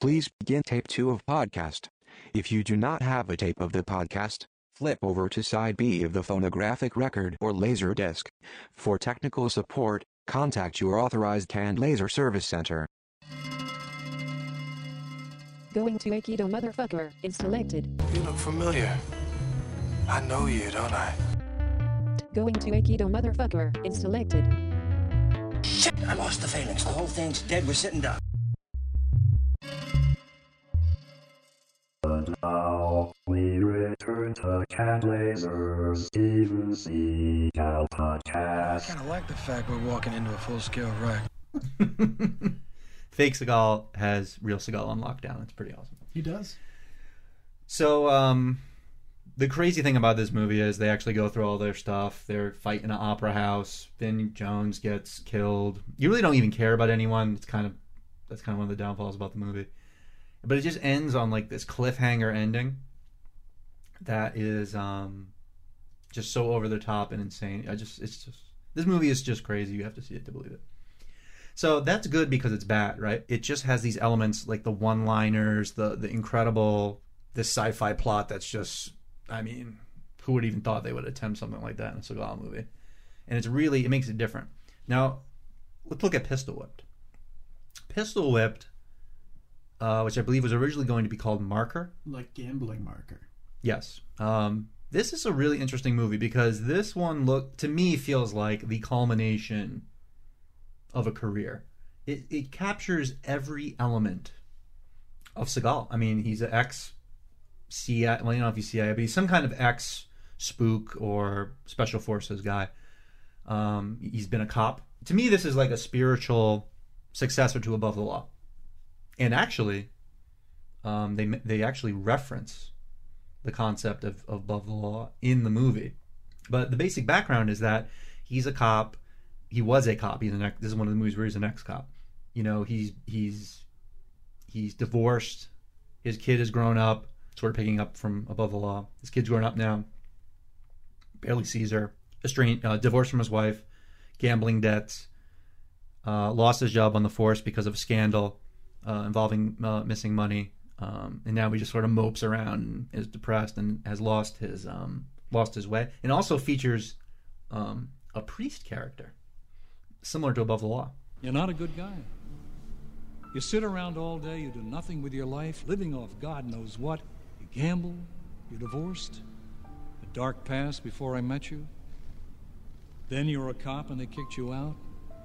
Please begin tape 2 of podcast. If you do not have a tape of the podcast, flip over to side B of the phonographic record or laser disc. For technical support, contact your authorized Cat Laser service center. Going to Aikido motherfucker is selected. You look familiar. I know you, don't I? Going to Aikido motherfucker is selected. Shit, I lost the phalanx. The whole thing's dead. We're sitting duck. And now we return to Cat Lasers Steven Seagal podcast. Kind of like the fact we're walking into a full-scale wreck. Fake Seagal has real Seagal on lockdown. It's pretty awesome. He does. So, um, the crazy thing about this movie is they actually go through all their stuff. They're fighting an opera house. Vinnie Jones gets killed. You really don't even care about anyone. It's kind of that's kind of one of the downfalls about the movie. But it just ends on like this cliffhanger ending that is um just so over the top and insane. I just it's just this movie is just crazy. You have to see it to believe it. So that's good because it's bad, right? It just has these elements like the one-liners, the the incredible this sci-fi plot that's just I mean, who would even thought they would attempt something like that in a Seagal movie? And it's really it makes it different. Now, let's look at Pistol Whipped. Pistol Whipped, uh, which I believe was originally going to be called Marker. Like gambling marker. Yes. Um, this is a really interesting movie because this one look to me feels like the culmination of a career. It, it captures every element of Seagal. I mean, he's an ex CIA. Well, you don't know if he's CIA, but he's some kind of ex spook or special forces guy. Um, he's been a cop. To me, this is like a spiritual successor to Above the Law. And actually, um, they they actually reference the concept of, of above the law in the movie. But the basic background is that he's a cop. He was a cop. He's an ex, this is one of the movies where he's an ex cop. You know, he's he's he's divorced. His kid has grown up. Sort of picking up from above the law. His kid's grown up now. Barely sees her. Estranged, uh, divorced from his wife. Gambling debts. Uh, lost his job on the force because of a scandal uh, involving uh, missing money. Um, and now he just sort of mopes around and is depressed and has lost his um, lost his way. And also features um, a priest character, similar to Above the Law. You're not a good guy. You sit around all day, you do nothing with your life, living off God knows what. You gamble, you're divorced, a dark past before I met you. Then you're a cop and they kicked you out.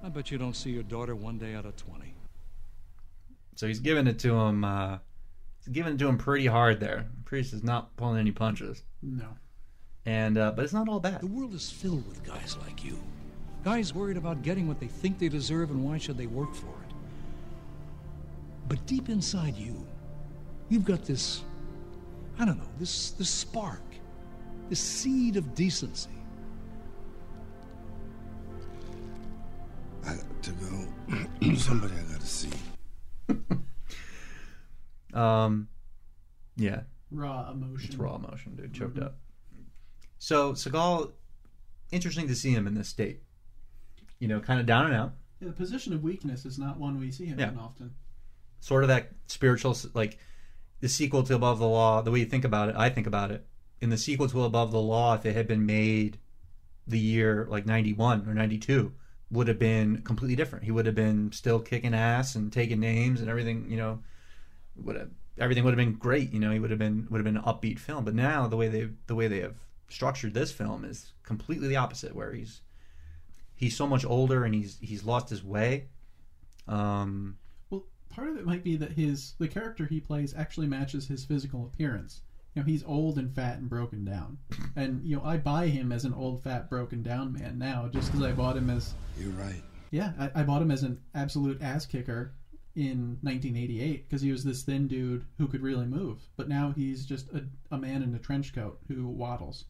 I bet you don't see your daughter one day out of 20. So he's giving it to him. Uh, he's giving it to him pretty hard there. Priest is not pulling any punches, No. and uh, but it's not all bad. The world is filled with guys like you. Guys worried about getting what they think they deserve and why should they work for it. But deep inside you, you've got this, I don't know, this, this spark, this seed of decency. I got to go. Somebody I got to see. Um, yeah, Raw emotion. It's raw emotion, dude. Choked up. So Seagal, interesting to see him in this state. You know, kind of down and out. Yeah, the position of weakness is not one we see him Yeah. in often. Sort of that spiritual, like the sequel to Above the Law. The way you think about it, I think about it. In the sequel to Above the Law, if it had been made the year like '91 or '92, would have been completely different. He would have been still kicking ass and taking names and everything. You know, would have everything would have been great. You know, he would have been would have been an upbeat film. But now the way they the way they have structured this film is completely the opposite. Where he's he's so much older and he's he's lost his way. Um, Well, part of it might be that his the character he plays actually matches his physical appearance. You know, he's old and fat and broken down, and you know I buy him as an old, fat, broken down man now, just because I bought him as You're right. yeah, I, I bought him as an absolute ass kicker in 1988 because he was this thin dude who could really move, but now he's just a, a man in a trench coat who waddles.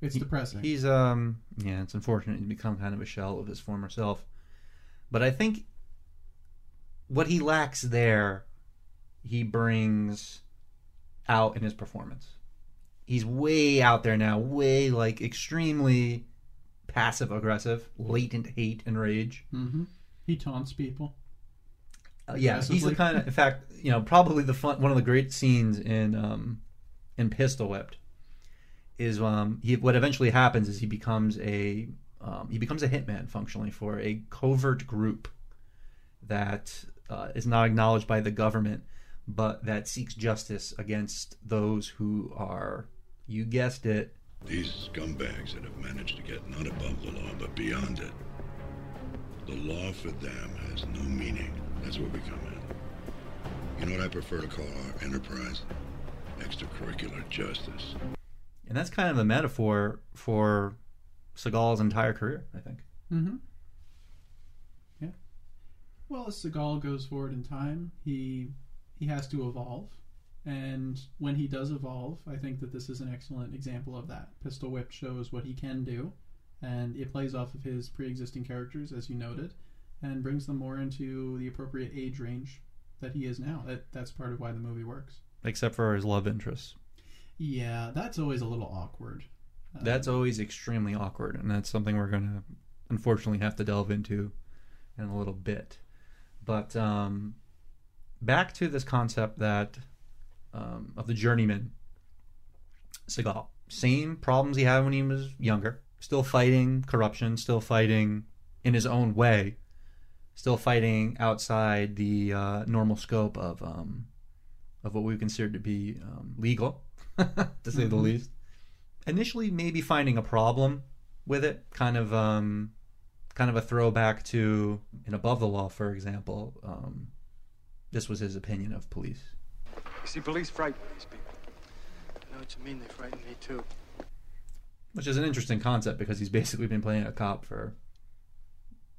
It's depressing. He's um yeah, it's unfortunate he's become kind of a shell of his former self. But I think what he lacks there, he brings out in his performance. He's way out there now, way like extremely passive aggressive, latent hate and rage. hmm He taunts people. Yeah, he's the kind of. In fact, you know, probably the fun, one of the great scenes in um, in Pistol Whipped is um, he. What eventually happens is he becomes a um, he becomes a hitman functionally for a covert group that uh, is not acknowledged by the government, but that seeks justice against those who are, you guessed it, These scumbags that have managed to get not above the law, but beyond it. The law for them has no meaning. That's where we come in. You know what I prefer to call our enterprise? Extracurricular justice. and that's kind of a metaphor for Seagal's entire career. I think. Mm-hmm. Yeah. Well, as Seagal goes forward in time, he he has to evolve, and when he does evolve, I think that this is an excellent example of that. Pistol Whip shows what he can do, and it plays off of his pre-existing characters, as you noted, and brings them more into the appropriate age range that he is now. That that's part of why the movie works. Except for his love interest. Yeah, that's always a little awkward. That's always extremely awkward, and that's something we're going to unfortunately have to delve into in a little bit. But um, back to this concept that um, of the journeyman Seagal. Same problems he had when he was younger. Still fighting corruption. Still fighting in his own way. Still fighting outside the uh, normal scope of um, of what we consider to be um, legal, to say the Mhm. least initially maybe finding a problem with it kind of um kind of a throwback to in above the law for example um this was his opinion of police You see, police frighten these people. I know what you mean. They frighten me too. which is an interesting concept because he's basically been playing a cop for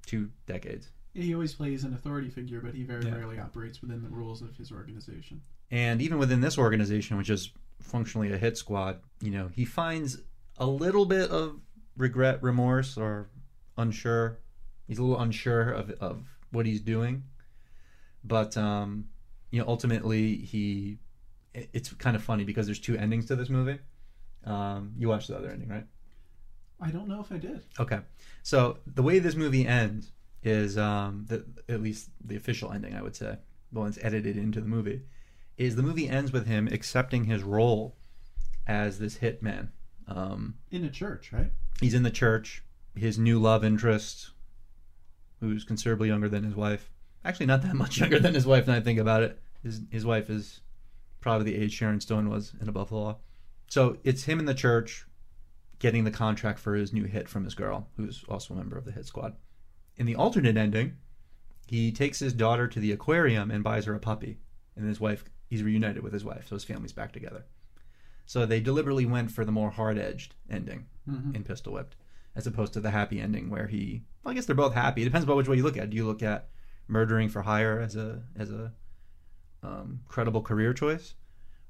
two decades He always plays an authority figure, but he very Yeah. rarely operates within the rules of his organization. and even within this organization which is functionally a hit squad you know he finds a little bit of regret remorse or unsure he's a little unsure of, of what he's doing but um you know ultimately he it's kind of funny because there's two endings to this movie um you watched the other ending right I don't know if I did. Okay. So the way this movie ends is um the, at least the official ending I would say, the one that's edited into the movie, is the movie ends with him accepting his role as this hitman. Um In a church, right? he's in the church, his new love interest who's considerably younger than his wife. Actually not that much younger than his wife now I think about it. His his wife is probably the age Sharon Stone was in Above the Law. So it's him in the church getting the contract for his new hit from his girl, who's also a member of the hit squad. In the alternate ending, he takes his daughter to the aquarium and buys her a puppy. And his wife, he's reunited with his wife, so his family's back together. So they deliberately went for the more hard edged ending Mhm. in Pistol Whipped, as opposed to the happy ending where he. Well, I guess they're both happy. It depends about which way you look at. it. Do you look at murdering for hire as a as a um, credible career choice,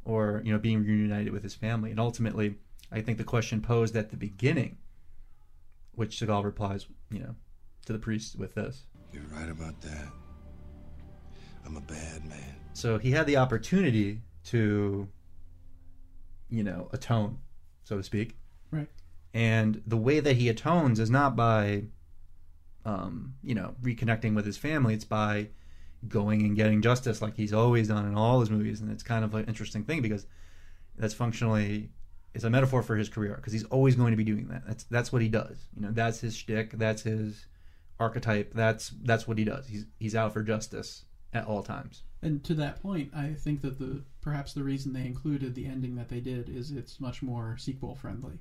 or you know being reunited with his family? And ultimately, I think the question posed at the beginning, which Seagal replies, you know, to the priest with this. You're right about that. I'm a bad man. So he had the opportunity to, you know, atone, so to speak. Right. And the way that he atones is not by, um, you know, reconnecting with his family. It's by going and getting justice, like he's always done in all his movies. And it's kind of an interesting thing because that's functionally it's a metaphor for his career because he's always going to be doing that. That's that's what he does. You know, that's his shtick. That's his archetype. That's that's what he does. He's he's out for justice at all times. And to that point, I think that the perhaps the reason they included the ending that they did is it's much more sequel friendly.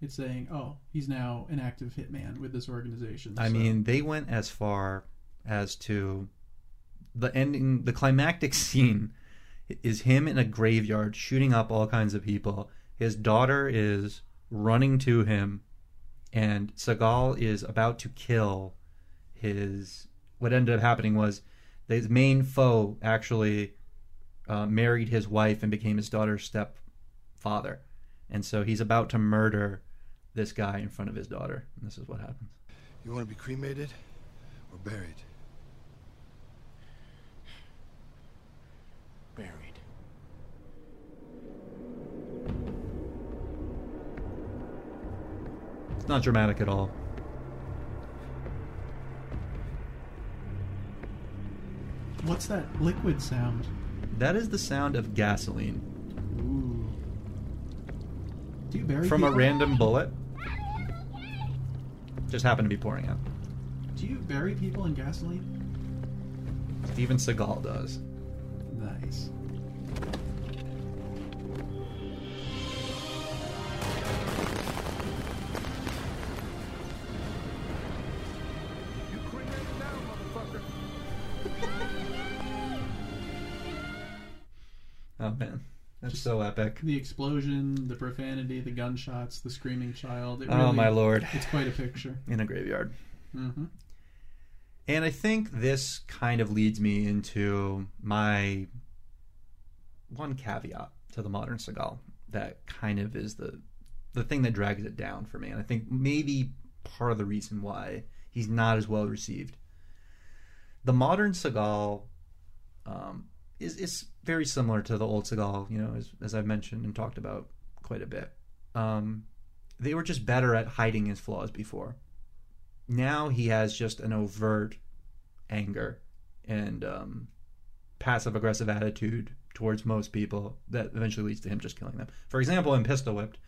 It's saying, "Oh, he's now an active hitman with this organization." I so- mean, they went as far as to the ending, the climactic scene is him in a graveyard shooting up all kinds of people. His daughter is running to him, and Seagal is about to kill his. What ended up happening was his main foe actually uh, married his wife and became his daughter's stepfather. And so he's about to murder this guy in front of his daughter. And this is what happens. You want to be cremated or buried? Buried. It's not dramatic at all. What's that liquid sound? That is the sound of gasoline Ooh. Do you bury from a random bullet. Just happened to be pouring out. Do you bury people in gasoline? Steven Seagal does. Nice. Oh man, that's so epic. The explosion, the profanity, the gunshots, the screaming child. It Oh, really- my lord. It's quite a picture. In a graveyard. hmm And I think this kind of leads me into my one caveat to the modern Seagal that kind of is the the thing that drags it down for me. And I think maybe part of the reason why he's not as well received. The modern Seagal um, is is very similar to the old Seagal, you know, as as I've mentioned and talked about quite a bit. Um, they were just better at hiding his flaws before now he has just an overt anger and um, passive aggressive attitude towards most people that eventually leads to him just killing them. For example, in Pistol Whipped,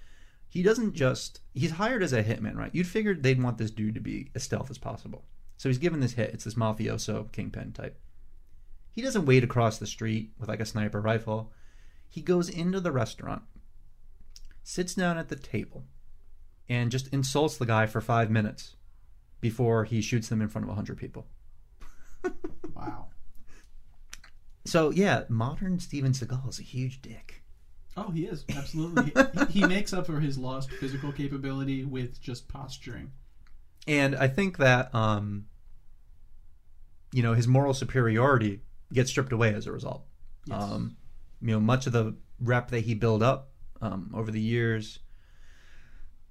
he doesn't just he's hired as a hitman, right? You'd figured they'd want this dude to be as stealth as possible. So he's given this hit. It's this mafioso kingpin type. He doesn't wait across the street with like a sniper rifle. He goes into the restaurant, sits down at the table, and just insults the guy for five minutes before he shoots them in front of 100 people. Wow. So, yeah, modern Steven Seagal is a huge dick. Oh, he is absolutely. he, he makes up for his lost physical capability with just posturing. And I think that, um, you know, his moral superiority gets stripped away as a result. Yes. Um, you know, much of the rep that he built up um, over the years,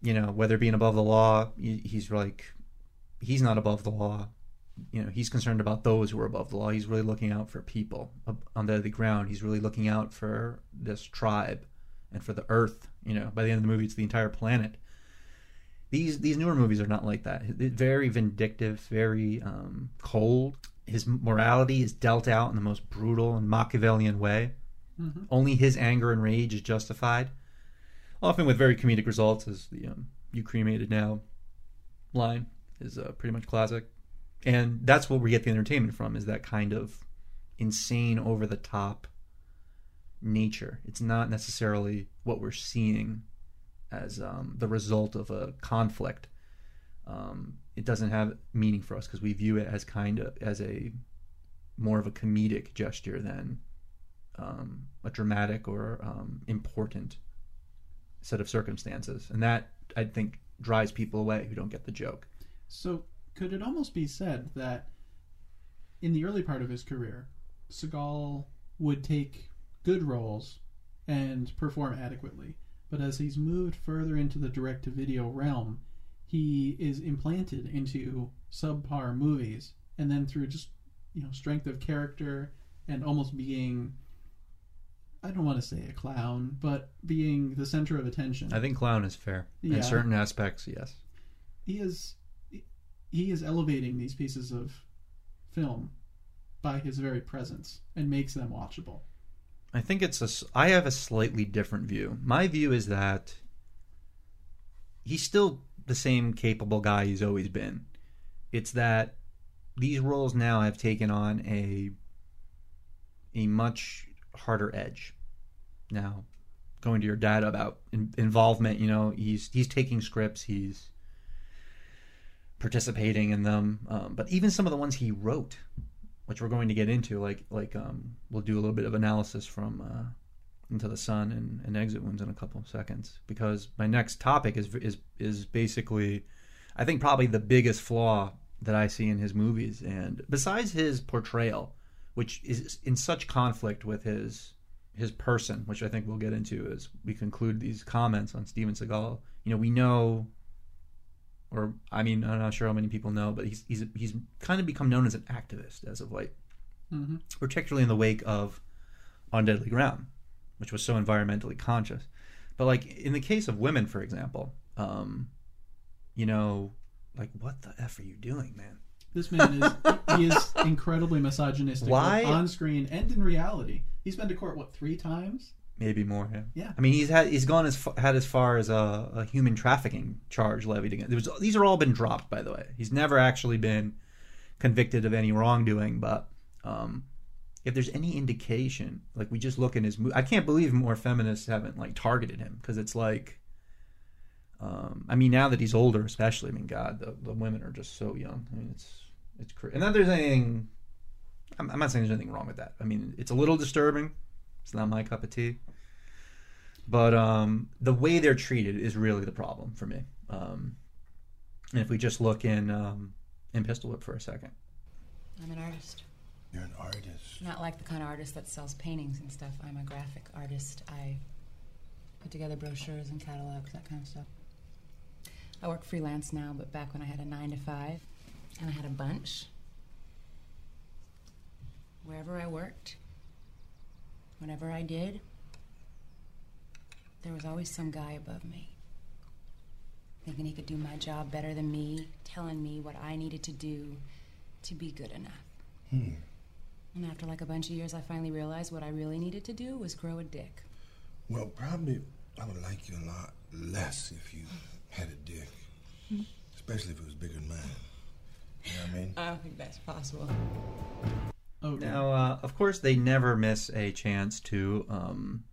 you know, whether being above the law, he's like, he's not above the law. You know, he's concerned about those who are above the law. He's really looking out for people on the ground. He's really looking out for this tribe and for the earth. You know, by the end of the movie, it's the entire planet. These these newer movies are not like that. Very vindictive, very um, cold. His morality is dealt out in the most brutal and Machiavellian way. Mhm. Only his anger and rage is justified, often with very comedic results, as the um, "You cremated now" line is uh, pretty much classic, and that's what we get the entertainment from. Is that kind of insane, over the top nature. It's not necessarily what we're seeing as um, the result of a conflict. Um, it doesn't have meaning for us because we view it as kind of as a more of a comedic gesture than um, a dramatic or um, important set of circumstances, and that I think drives people away who don't get the joke. So, could it almost be said that in the early part of his career, Seagal would take good roles and perform adequately, but as he's moved further into the direct to video realm, he is implanted into subpar movies, and then through just you know strength of character and almost being I don't want to say a clown, but being the center of attention. I think clown is fair Yeah. in certain aspects. Yes. he is he is elevating these pieces of film by his very presence and makes them watchable. I think it's a I have a slightly different view. My view is that he's still the same capable guy he's always been. It's that these roles now have taken on a a much harder edge. Now, going to your dad about in, involvement, you know, he's he's taking scripts, he's participating in them, um, but even some of the ones he wrote, which we're going to get into, like like um, we'll do a little bit of analysis from uh, Into the Sun and, and Exit Wounds in a couple of seconds, because my next topic is is is basically, I think probably the biggest flaw that I see in his movies, and besides his portrayal, which is in such conflict with his his person, which I think we'll get into as we conclude these comments on Steven Seagal. You know, we know or I mean, I'm not sure how many people know, but he's he's he's kind of become known as an activist as of late, Mm-hmm. particularly in the wake of On Deadly Ground, which was so environmentally conscious. But like in the case of women, for example, um, you know, like what the f are you doing, man? This man is he is incredibly misogynistic Why? on screen and in reality. He's been to court what three times? Maybe more. Yeah. Yeah. I mean, he's had he's gone as fa- had as far as a, a human trafficking charge levied against. There was, these are all been dropped, by the way. He's never actually been convicted of any wrongdoing. But um, if there's any indication, like we just look in his, I can't believe more feminists haven't like targeted him because it's like, um, I mean, now that he's older, especially, I mean, God, the, the women are just so young. I mean, it's it's crazy. And not there's anything. I'm, I'm not saying there's anything wrong with that. I mean, it's a little disturbing. It's not my cup of tea. But um, the way they're treated is really the problem for me. Um, and if we just look in um, in Pistol Whip for a second, I'm an artist. You're an artist. Not like the kind of artist that sells paintings and stuff. I'm a graphic artist. I put together brochures and catalogs, that kind of stuff. I work freelance now, but back when I had a nine to five and I had a bunch, wherever I worked, whatever I did, there was always some guy above me. Thinking he could do my job better than me, telling me what I needed to do to be good enough. Hmm. And after like a bunch of years, I finally realized what I really needed to do was grow a dick. Well, probably I would like you a lot less if you had a dick. Especially if it was bigger than mine. You know what I mean? I don't think that's possible. Okay. now uh, of course they never miss a chance to um,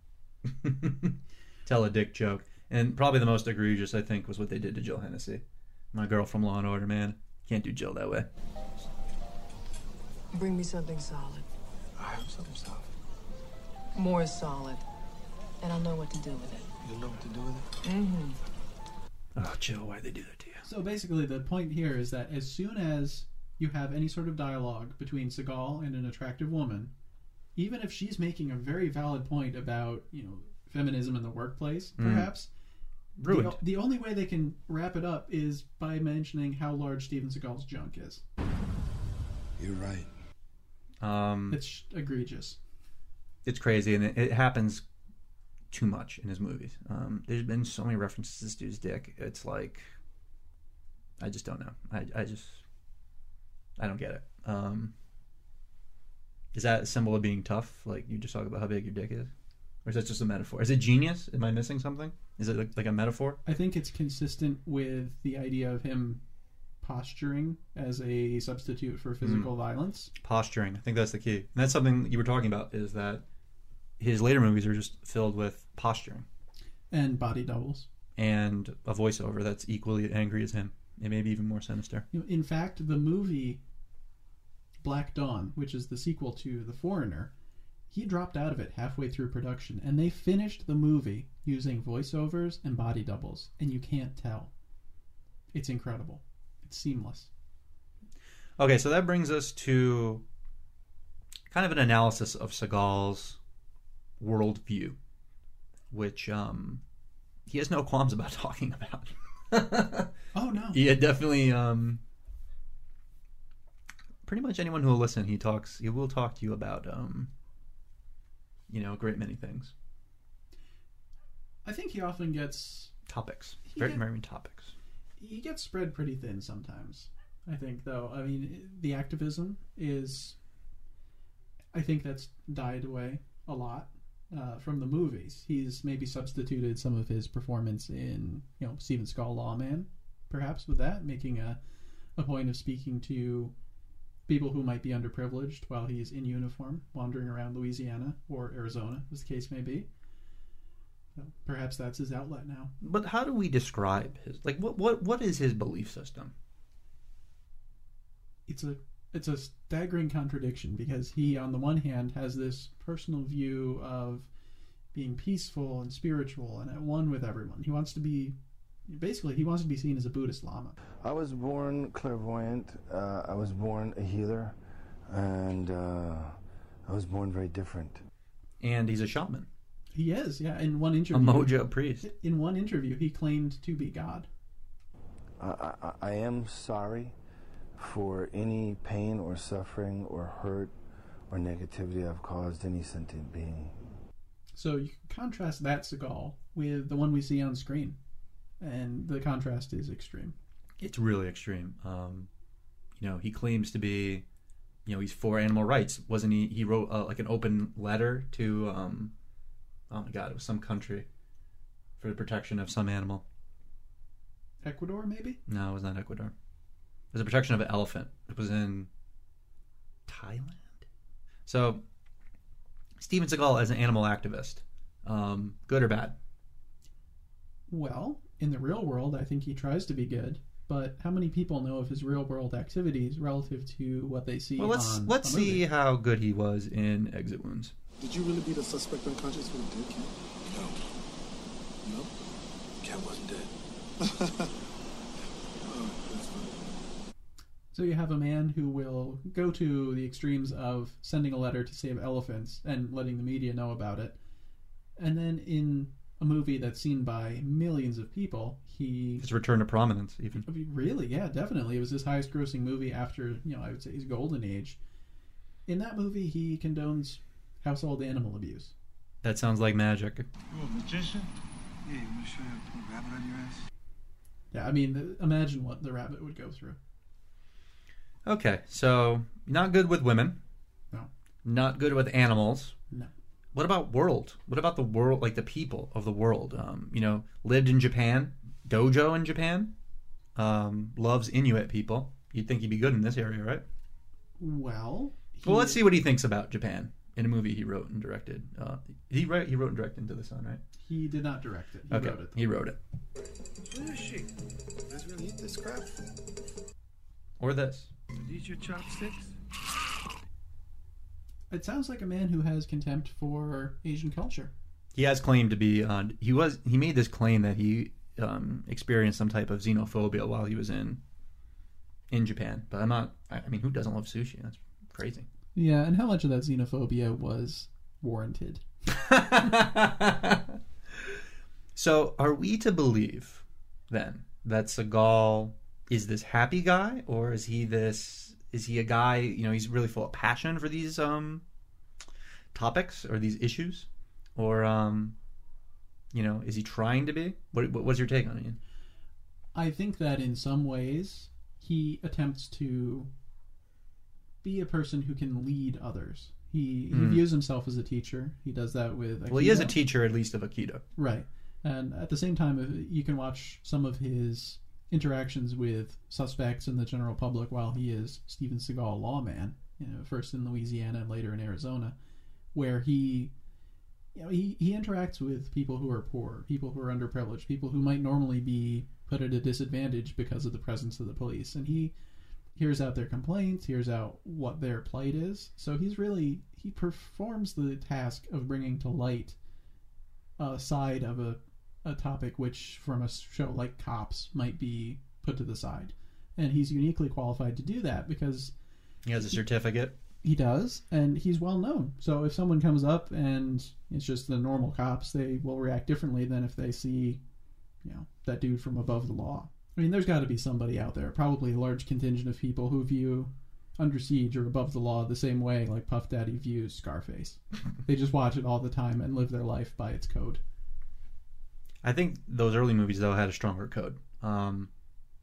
tell a dick joke. And probably the most egregious, I think, was what they did to Jill Hennessy, my girl from Law and Order. Man, can't do Jill that way. Bring me something solid. I have something solid. More solid. And I'll know what to do with it. You'll know what to do with it? Mm-hmm. Oh, Jill, why'd they do that to you? So basically, the point here is that as soon as you have any sort of dialogue between Seagal and an attractive woman, even if she's making a very valid point about you know feminism in the workplace, Mm. perhaps Ruined. The, the only way they can wrap it up is by mentioning how large Steven Seagal's junk is. You're right. Um, It's egregious. it's crazy, and it, it happens too much in his movies. Um, there's been so many references to this dude's dick. It's like, I just don't know. I, I just, I don't get it. Um, is that a symbol of being tough? Like you just talk about how big your dick is, or is that just a metaphor? Is it genius? Am I missing something? Is it like, like a metaphor? I think it's consistent with the idea of him posturing as a substitute for physical hmm. violence. Posturing. I think that's the key. And that's something you were talking about. Is that his later movies are just filled with posturing. and body doubles. and a voiceover that's equally angry as him, and maybe even more sinister. You know, In fact, the movie Black Dawn, which is the sequel to The Foreigner, he dropped out of it halfway through production, and they finished the movie using voiceovers and body doubles, and you can't tell. It's incredible. It's seamless. Okay, so that brings us to kind of an analysis of Seagal's worldview, which um, he has no qualms about talking about. Oh no. Yeah, definitely. Um, pretty much anyone who will listen, he talks. He will talk to you about, um, you know, a great many things, I think he often gets topics, very get- very topics. He gets spread pretty thin sometimes. I think though. I mean, the activism is. I think that's died away a lot uh, from the movies. He's maybe substituted some of his performance in you know Steven Seagal Lawman, perhaps with that, making a a point of speaking to people who might be underprivileged while he's in uniform, wandering around Louisiana or Arizona, as the case may be. So perhaps that's his outlet now. But how do we describe his like what what what is his belief system? it's a it's a staggering contradiction because he on the one hand has this personal view of being peaceful and spiritual and at one with everyone he wants to be basically he wants to be seen as a buddhist lama I was born clairvoyant. Uh, I was born a healer, and uh, I was born very different. And he's a shaman. He is yeah in one interview, A interview mojo priest. in one interview he claimed to be god I, I, I am sorry for any pain or suffering or hurt or negativity I've caused any sentient being. so you can contrast that Seagal with the one we see on screen and the contrast is extreme It's really extreme. Um, you know, he claims to be, you know, he's for animal rights. Wasn't he? He wrote uh, like an open letter to, um, oh my god, it was some country for the protection of some animal. Ecuador, maybe? No, it was not Ecuador. It was the protection of an elephant. It was in Thailand. So, Steven Seagal as an animal activist, um, good or bad? Well, in the real world, I think he tries to be good. But how many people know of his real world activities relative to what they see? Well, let's on let's see how good he was in Exit Wounds. Did you really beat a suspect unconscious with a dead cat? No. No? Cat wasn't dead. oh, that's funny. So you have a man who will go to the extremes of sending a letter to save elephants and letting the media know about it. And then in a movie that's seen by millions of people, he His return to prominence, even. I mean, really, yeah, definitely. It was his highest grossing movie after, you know, I would say his golden age. In that movie, he condones household animal abuse. That sounds like magic. You a magician? Yeah, you want to show you how to put a rabbit on your ass? Yeah, I mean, imagine what the rabbit would go through. Okay, so not good with women. No. Not good with animals. No. What about world? What about the world, like the people of the world? Um, you know, lived in Japan, dojo in Japan, um, loves Inuit people. You'd think he'd be good in this area, right? Well, Well, let's see what he thinks about Japan in a movie he wrote and directed. Uh, he wrote, he wrote and directed Into the Sun, right? He did not direct it. He okay, wrote it. he wrote it. Where is she? You guys really eat this crap? Or this. Eat your chopsticks? It sounds like a man who has contempt for Asian culture. He has claimed to be. Uh, he was. He made this claim that he um, experienced some type of xenophobia while he was in in Japan. But I'm not. I I mean, who doesn't love sushi? That's crazy. Yeah, and how much of that xenophobia was warranted? So, are we to believe then that Seagal is this happy guy, or is he this? Is he a guy? You know, he's really full of passion for these um topics or these issues, or um, you know, is he trying to be? What, what what's your take on it? Ian? I think that in some ways he attempts to be a person who can lead others. He, he Mm. views himself as a teacher. He does that with. Well, he is a teacher at least of Aikido. Right. And at the same time, you can watch some of his interactions with suspects and the general public while he is Steven Seagal lawman, you know, first in Louisiana and later in Arizona, where he you know, he, he interacts with people who are poor, people who are underprivileged, people who might normally be put at a disadvantage because of the presence of the police. And he hears out their complaints, hears out what their plight is. So he's really he performs the task of bringing to light a side of a, a topic which from a show like cops might be put to the side and he's uniquely qualified to do that because He has a certificate. he does and he's well known so if someone comes up and it's just the normal cops they will react differently than if they see you know that dude from above the law i mean there's got to be somebody out there probably a large contingent of people who view under siege or above the law the same way like puff daddy views scarface they just watch it all the time and live their life by its code I think those early movies though had a stronger code. Um,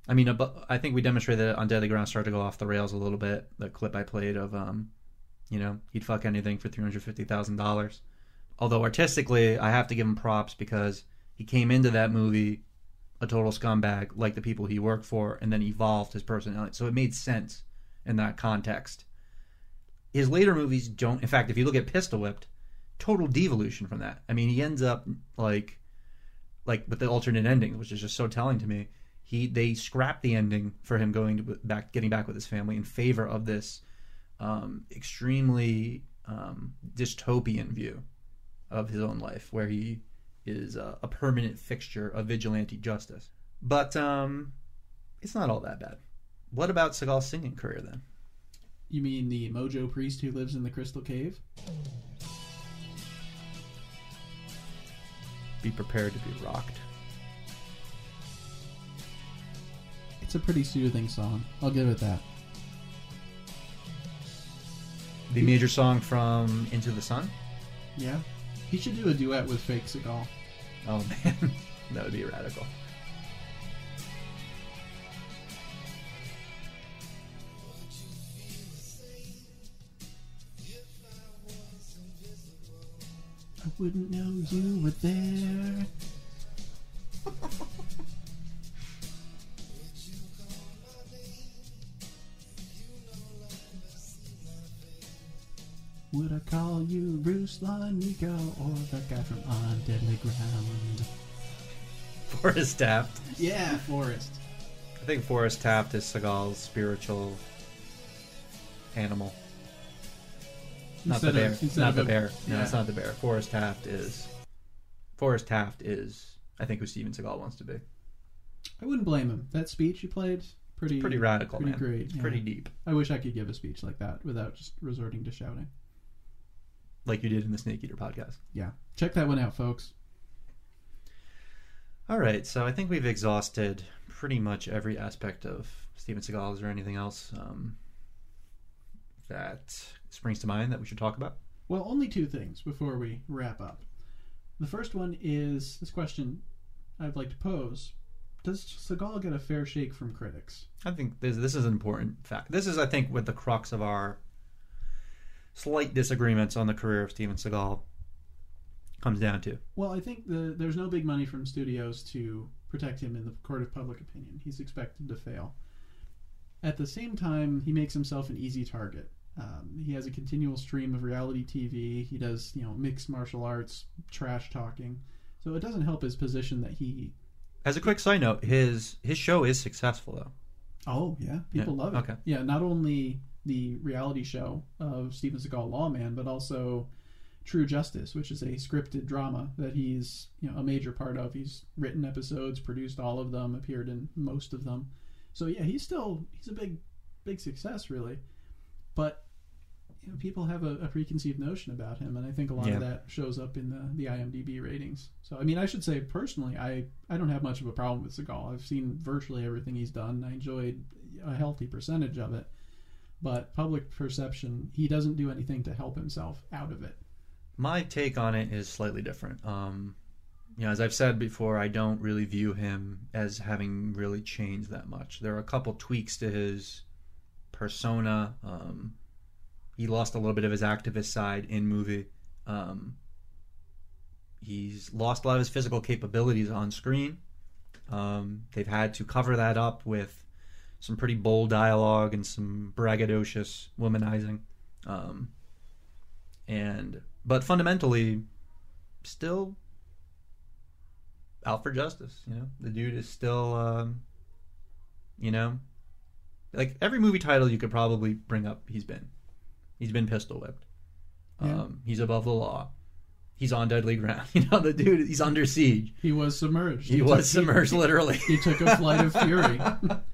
I mean, I think we demonstrated that on Deadly Ground started to go off the rails a little bit. The clip I played of, um, you know, he'd fuck anything for three hundred fifty thousand dollars. Although artistically, I have to give him props because he came into that movie a total scumbag, like the people he worked for, and then evolved his personality. So it made sense in that context. His later movies don't. In fact, if you look at Pistol Whipped, total devolution from that. I mean, he ends up like like with the alternate ending, which is just so telling to me. He they scrapped the ending for him going to back, getting back with his family in favor of this um, extremely um, dystopian view of his own life, where he is a, a permanent fixture of vigilante justice. But um, it's not all that bad. What about Seagal's singing career then? you mean the mojo priest who lives in the crystal cave Be prepared to be rocked. it's a pretty soothing song i'll give it that The major song from Into the Sun. yeah he should do a duet with Fake Seagal. Oh man, that would be radical. I wouldn't know you were there. Call you Ruslan Nico or the guy from On Deadly Ground? Forrest Taft. Yeah, Forrest. I think Forrest Taft is Seagal's spiritual animal. Not the bear. of- not the a- bear. No, yeah. it's not the bear. Forrest Taft is. Forrest Taft is, I think, who Steven Seagal wants to be. I wouldn't blame him. That speech he played, pretty Pretty radical, pretty man. great. It's pretty deep. I wish I could give a speech like that without just resorting to shouting. Like you did in the Snake Eater podcast. Yeah, check that one out, folks. All right, so I think we've exhausted pretty much every aspect of Steven Seagal. Is there anything else um, that springs to mind that we should talk about? Well, only two things before we wrap up. The first one is this question I'd like to pose: Does Seagal get a fair shake from critics? I think this this is an important fact. This is, I think, what the crux of our slight disagreements on the career of Steven Seagal comes down to. Well, I think the, there's no big money from studios to protect him in the court of public opinion. He's expected to fail. At the same time, he makes himself an easy target. Um, he has a continual stream of reality TV. He does, you know, mixed martial arts, trash talking. So it doesn't help his position that he. As a quick side note, his his show is successful though. Oh yeah, people Yeah, love it. okay. Yeah, not only the reality show of Steven Seagal Lawman, but also True Justice, which is a scripted drama that he's you know a major part of. He's written episodes, produced all of them, appeared in most of them. So yeah, he's still he's a big big success really, but you know, people have a, a preconceived notion about him, and I think a lot Yeah. of that shows up in the the IMDb ratings. So I mean, I should say personally, I I don't have much of a problem with Seagal. I've seen virtually everything he's done. I enjoyed a healthy percentage of it, but public perception, he doesn't do anything to help himself out of it. My take on it is slightly different. Um, you know, as I've said before, I don't really view him as having really changed that much. There are a couple tweaks to his persona. Um, he lost a little bit of his activist side in movie. Um, he's lost a lot of his physical capabilities on screen. Um, they've had to cover that up with some pretty bold dialogue and some braggadocious womanizing. Um, and but fundamentally, still out for justice. You know, the dude is still, um, you know, like every movie title you could probably bring up. He's been, he's been pistol whipped. Yeah. Um, he's above the law. He's on deadly ground. You know, the dude. He's under siege. He was submerged. He was submerged, literally. He took a flight of fury.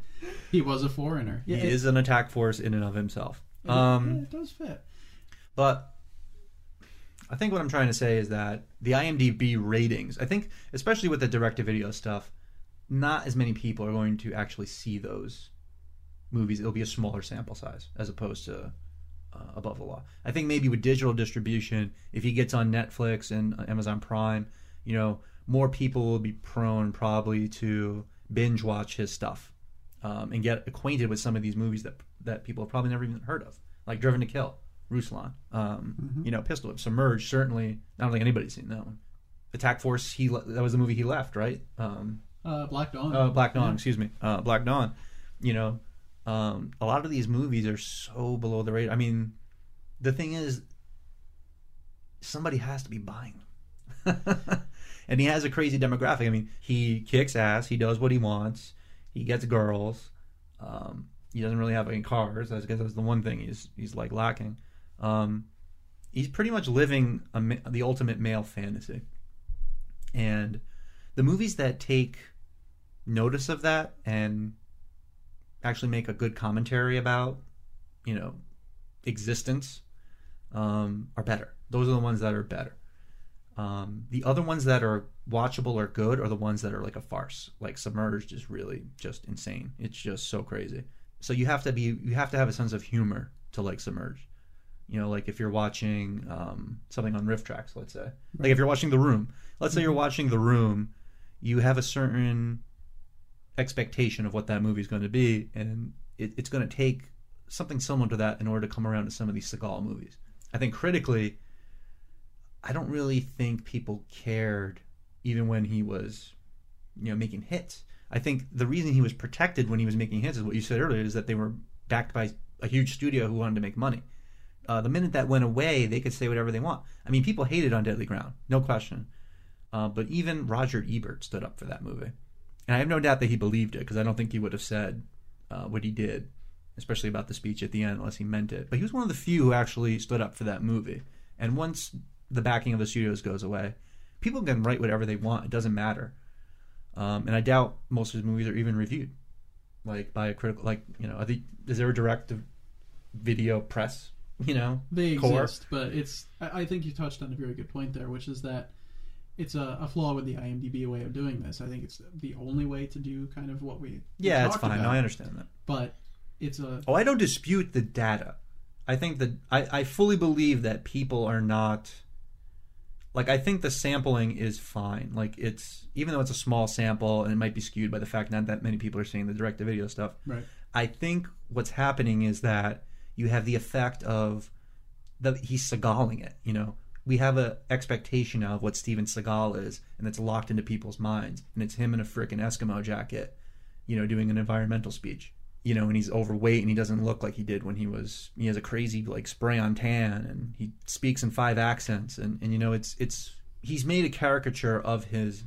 he was a foreigner. He it- is an attack force in and of himself. it- Um, yeah, it does fit. But I think what I'm trying to say is that the IMDb ratings, I think, especially with the direct to video stuff, not as many people are going to actually see those movies. It'll be a smaller sample size as opposed to uh, Above the Law. I think maybe with digital distribution, if he gets on Netflix and Amazon Prime, you know, more people will be prone probably to binge watch his stuff um, and get acquainted with some of these movies that that people have probably never even heard of, like Driven to Kill, Ruslan, um, Mm-hmm. you know, Pistol Whip, Submerged. Certainly, I don't think anybody's seen that one. Attack Force, he that was the movie he left, right? Um, Uh, Black Dawn. uh, Black Dawn, Yeah. excuse me, uh, Black Dawn. You know, um, a lot of these movies are so below the radar. I mean, the thing is, somebody has to be buying them, and he has a crazy demographic. I mean, he kicks ass. He does what he wants. He gets girls. Um, he doesn't really have any cars. I guess that's the one thing he's he's like lacking. Um, he's pretty much living a, the ultimate male fantasy, and the movies that take notice of that and actually make a good commentary about, you know, existence, um, are better. Those are the ones that are better. Um, the other ones that are watchable or good are the ones that are like a farce. Like Submerged is really just insane. It's just so crazy. So you have to be you have to have a sense of humor to like Submerged. You know, like if you're watching um, something on RiffTrax, let's say, like if you're watching The Room. Let's say you're watching The Room, you have a certain expectation of what that movie is going to be, and it, it's going to take something similar to that in order to come around to some of these Seagal movies. I think critically, I don't really think people cared even when he was, you know, making hits. I think the reason he was protected when he was making hits is what you said earlier is that they were backed by a huge studio who wanted to make money. Uh, the minute that went away, they could say whatever they want. I mean, people hated on Deadly Ground, no question. Uh, but even Roger Ebert stood up for that movie, and I have no doubt that he believed it because I don't think he would have said uh, what he did, especially about the speech at the end, unless he meant it. But he was one of the few who actually stood up for that movie. And once the backing of the studios goes away, people can write whatever they want. It doesn't matter. Um, and I doubt most of his movies are even reviewed, like by a critical. Like you know, I think is there a direct video press? You know, They core? exist, but it's. I think you touched on a very good point there, which is that it's a, a flaw with the IMDb way of doing this. I think it's the only way to do kind of what we. Yeah, it's fine. No. I understand that. But it's a. Oh, I don't dispute the data. I think that I, I fully believe that people are not like I think the sampling is fine. Like it's even though it's a small sample and it might be skewed by the fact not that many people are seeing the direct to video stuff. Right. I think what's happening is that you have the effect of the he's Seagaling it, you know. We have a expectation of what Steven Seagal is, and it's locked into people's minds. And it's him in a frickin' Eskimo jacket, you know, doing an environmental speech. You know, and he's overweight and he doesn't look like he did when he was he has a crazy like spray on tan and he speaks in five accents and, and you know it's it's he's made a caricature of his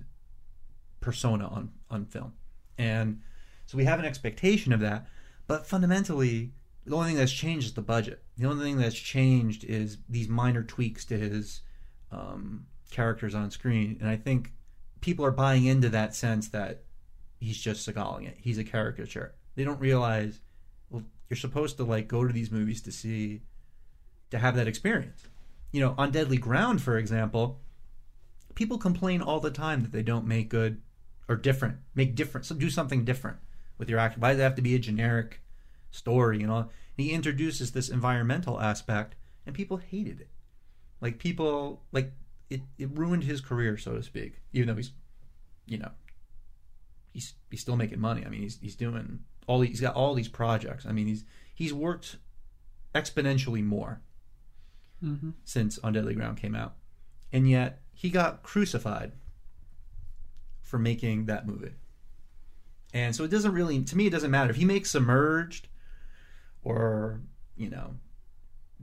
persona on on film. And so we have an expectation of that, but fundamentally the only thing that's changed is the budget. The only thing that's changed is these minor tweaks to his um, characters on screen, and I think people are buying into that sense that he's just Seagaling it. He's a caricature. They don't realize, well, you're supposed to like go to these movies to see, to have that experience. You know, on Deadly Ground, for example, people complain all the time that they don't make good or different, make different, so do something different with your act. Why does it have to be a generic story and all? And he introduces this environmental aspect, and people hated it. Like people, like it, it ruined his career, so to speak. Even though he's, you know, he's he's still making money. I mean, he's he's doing all he's got all these projects. I mean, he's he's worked exponentially more Mhm. since On Deadly Ground came out, and yet he got crucified for making that movie. And so it doesn't really, to me, it doesn't matter if he makes Submerged, or you know,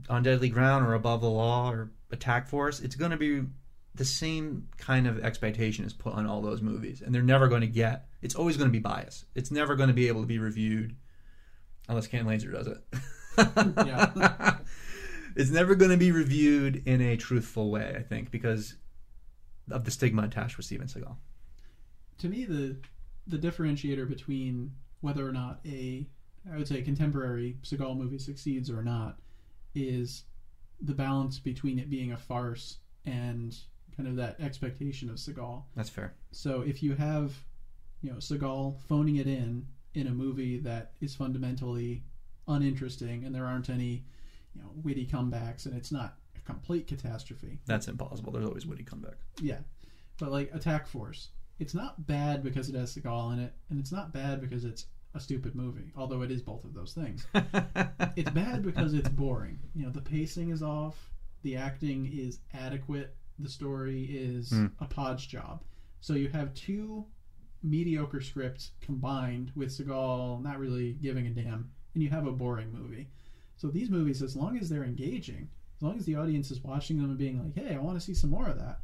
On Deadly Ground, or Above the Law, or Attack Force. It's going to be the same kind of expectation is put on all those movies, and they're never going to get. It's always going to be biased. It's never going to be able to be reviewed unless Cat Laser does it. Yeah. it's never going to be reviewed in a truthful way. I think because of the stigma attached with Steven Seagal. to me the the differentiator between whether or not a I would say contemporary Seagal movie succeeds or not is the balance between it being a farce and kind of that expectation of Seagal. That's fair. So if you have, you know, Seagal phoning it in in a movie that is fundamentally uninteresting and there aren't any, you know, witty comebacks and it's not a complete catastrophe. That's impossible. There's always witty comebacks. Yeah. But like Attack Force, it's not bad because it has Seagal in it, and it's not bad because it's a stupid movie, although it is both of those things. it's bad because it's boring. You know, the pacing is off, the acting is adequate, the story is Hmm. a podge job. So you have two mediocre scripts combined with Seagal not really giving a damn, and you have a boring movie. So these movies, as long as they're engaging, as long as the audience is watching them and being like, "Hey, I want to see some more of that,"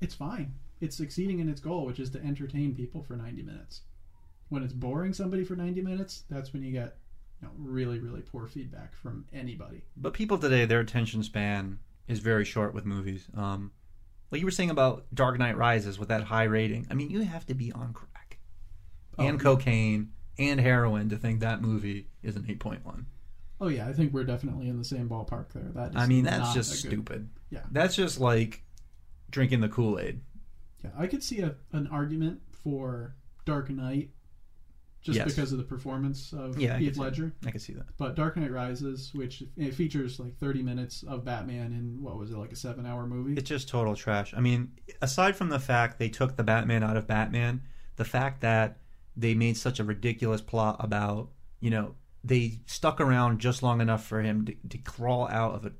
it's fine. It's succeeding in its goal, which is to entertain people for 90 minutes. When it's boring somebody for 90 minutes, that's when you get you know, really, really poor feedback from anybody. But people today, their attention span is very short with movies. Um, like you were saying about Dark Knight Rises with that high rating. I mean, you have to be on crack Oh, and yeah. cocaine and heroin to think that movie is an 8.1. Oh yeah, I think we're definitely in the same ballpark there. That is I mean, that's just good- stupid. Yeah, That's just like drinking the Kool Aid. yeah. I could see a, an argument for Dark Knight just Yes. because of the performance of Yeah, Heath see- Ledger. I can see that. But Dark Knight Rises, which it features like 30 minutes of Batman in what was it like a seven-hour movie? It's just total trash. I mean, aside from the fact they took the Batman out of Batman, the fact that they made such a ridiculous plot about, you know, they stuck around just long enough for him to, to crawl out of a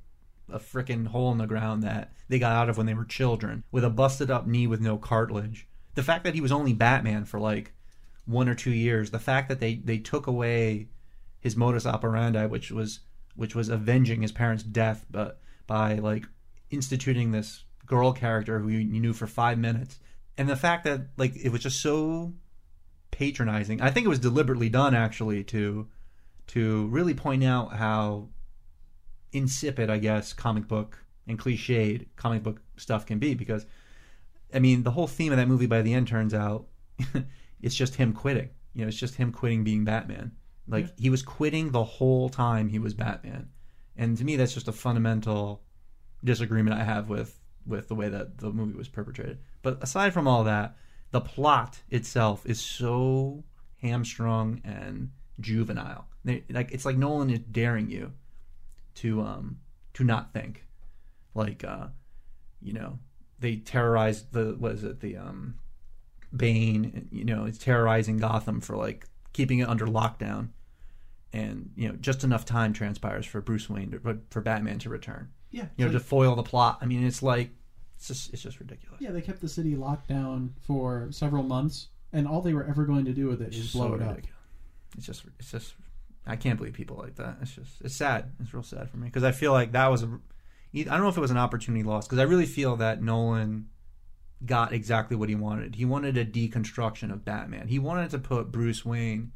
a freaking hole in the ground that they got out of when they were children, with a busted up knee with no cartilage. The fact that he was only Batman for like one or two years, the fact that they they took away his modus operandi, which was which was avenging his parents' death, but by like instituting this girl character who you, you knew for five minutes, and the fact that like it was just so patronizing. I think it was deliberately done actually to to really point out how insipid, I guess, comic book and cliched comic book stuff can be. Because, I mean, the whole theme of that movie by the end turns out it's just him quitting. You know, it's just him quitting being Batman. Like Yeah. he was quitting the whole time he was Batman, and to me, that's just a fundamental disagreement I have with with the way that the movie was perpetrated. But aside from all that, the plot itself is so hamstrung and juvenile. They, like it's like Nolan is daring you to um to not think. Like uh you know, they terrorize the what is it, the um Bane, you know, it's terrorizing Gotham for like keeping it under lockdown. And you know, just enough time transpires for Bruce Wayne to, for Batman to return. Yeah, you know, like- to foil the plot. I mean, it's like it's just it's just ridiculous. Yeah, they kept the city locked down for several months, and all they were ever going to do with it is so blow it up. It's just, it's just, I can't believe people like that. It's just, it's sad. It's real sad for me because I feel like that was a, I don't know if it was an opportunity lost because I really feel that Nolan got exactly what he wanted. He wanted a deconstruction of Batman. He wanted to put Bruce Wayne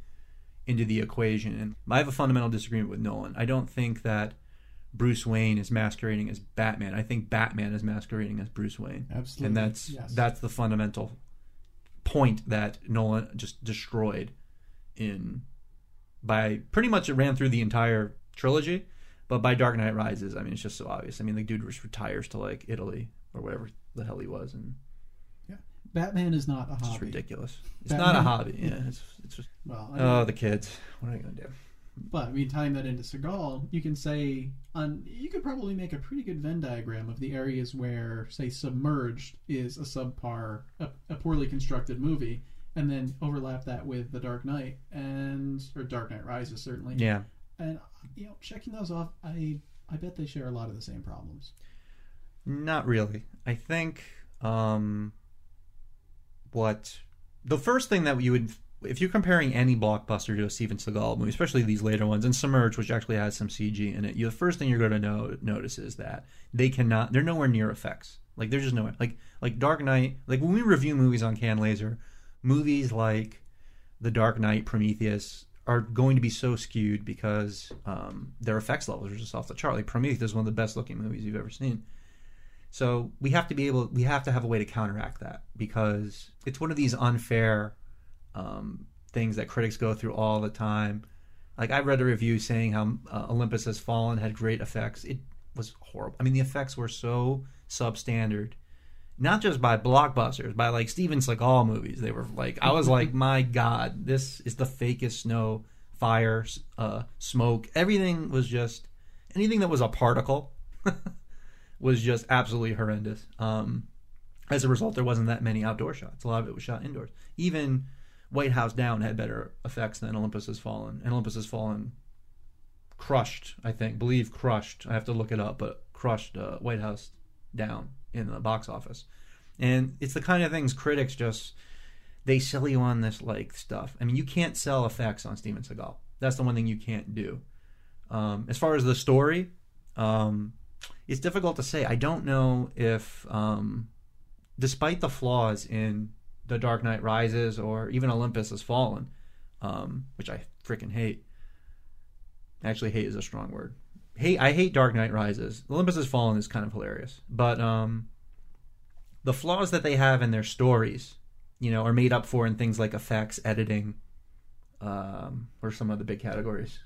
into the equation. And I have a fundamental disagreement with Nolan. I don't think that Bruce Wayne is masquerading as Batman. I think Batman is masquerading as Bruce Wayne. Absolutely. And that's Yes. that's the fundamental point that Nolan just destroyed in by pretty much it ran through the entire trilogy, but by Dark Knight Rises, I mean it's just so obvious. I mean the dude just retires to like Italy or wherever the hell he was, and Batman is not a hobby. It's ridiculous. It's Batman- not a hobby. Yeah, it's it's just Well, I oh the kids. What are you gonna do? But I mean, tying that into Seagal, you can say on you could probably make a pretty good Venn diagram of the areas where, say, Submerged is a subpar, a, a poorly constructed movie, and then overlap that with The Dark Knight and or Dark Knight Rises certainly. Yeah. And you know, checking those off, I I bet they share a lot of the same problems. Not really. I think um, what the first thing that you would, if you're comparing any blockbuster to a Steven Seagal movie, especially these later ones, and Submerge, which actually has some CG in it, you, the first thing you're going to know, notice is that they cannot, they're nowhere near effects. Like they're just nowhere. Like like Dark Knight. Like when we review movies on Cat Laser, movies like The Dark Knight, Prometheus are going to be so skewed because um, their effects levels are just off the chart. Like Prometheus is one of the best looking movies you've ever seen. So we have to be able, we have to have a way to counteract that because it's one of these unfair um, things that critics go through all the time. Like I read a review saying how uh, Olympus Has Fallen had great effects. It was horrible. I mean, the effects were so substandard, not just by blockbusters, by like Steven Seagal movies. They were like, I was like, my God, this is the fakest snow, fire, uh, smoke. Everything was just anything that was a particle was just absolutely horrendous. Um, as a result, there wasn't that many outdoor shots. A lot of it was shot indoors. Even White House Down had better effects than Olympus Has Fallen. And Olympus Has Fallen crushed, I think, believe crushed. I have to look it up, but crushed uh, White House Down in the box office. And it's the kind of things critics just they sell you on this like stuff. I mean, you can't sell effects on Steven Seagal. That's the one thing you can't do. Um, as far as the story, um, it's difficult to say. I don't know if, um, despite the flaws in The Dark Knight Rises or even Olympus Has Fallen, um, which I freaking hate. Actually, hate is a strong word. Hate. I hate Dark Knight Rises. Olympus Has Fallen is kind of hilarious, but um, the flaws that they have in their stories, you know, are made up for in things like effects, editing, um, or some of the big categories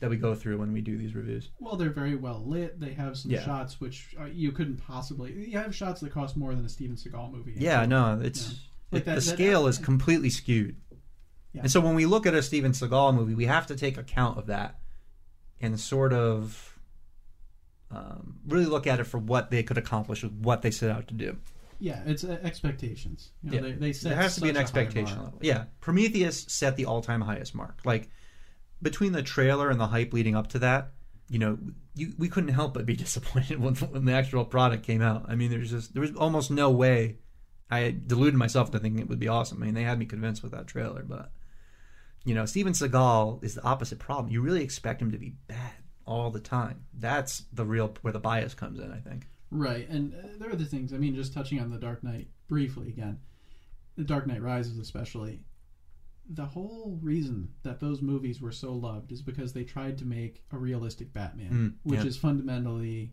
that we go through when we do these reviews. Well, they're very well lit. They have some Yeah. shots which uh, you couldn't possibly. You have shots that cost more than a Steven Seagal movie. Yeah, no, it's Yeah. it- that- the that- scale is completely skewed. Yeah. And so when we look at a Steven Seagal movie, we have to take account of that and sort of um, really look at it for what they could accomplish with what they set out to do. Yeah, it's uh, expectations. You know, Yeah. they, they set there has to be an such a high expectation level. Yeah, Prometheus set the all-time highest mark. Like between the trailer and the hype leading up to that, you know, you, we couldn't help but be disappointed when, when the actual product came out. I mean, there's just there was almost no way. I deluded myself into thinking it would be awesome. I mean, they had me convinced with that trailer, but you know, Steven Seagal is the opposite problem. You really expect him to be bad all the time. That's the real where the bias comes in. I think. Right, and uh, there are other things. I mean, just touching on the Dark Knight briefly again, the Dark Knight Rises especially. The whole reason that those movies were so loved is because they tried to make a realistic Batman, Mm, which yeah. is fundamentally,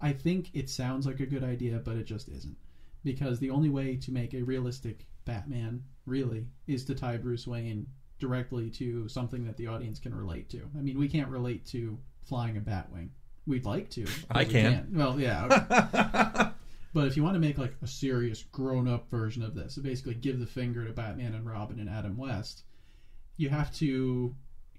I think it sounds like a good idea, but it just isn't. Because the only way to make a realistic Batman, really, is to tie Bruce Wayne directly to something that the audience can relate to. I mean, we can't relate to flying a Batwing. We'd like to. I can. can't. Well, yeah. but if you want to make like a serious grown-up version of this, so basically give the finger to Batman and Robin and Adam West, you have to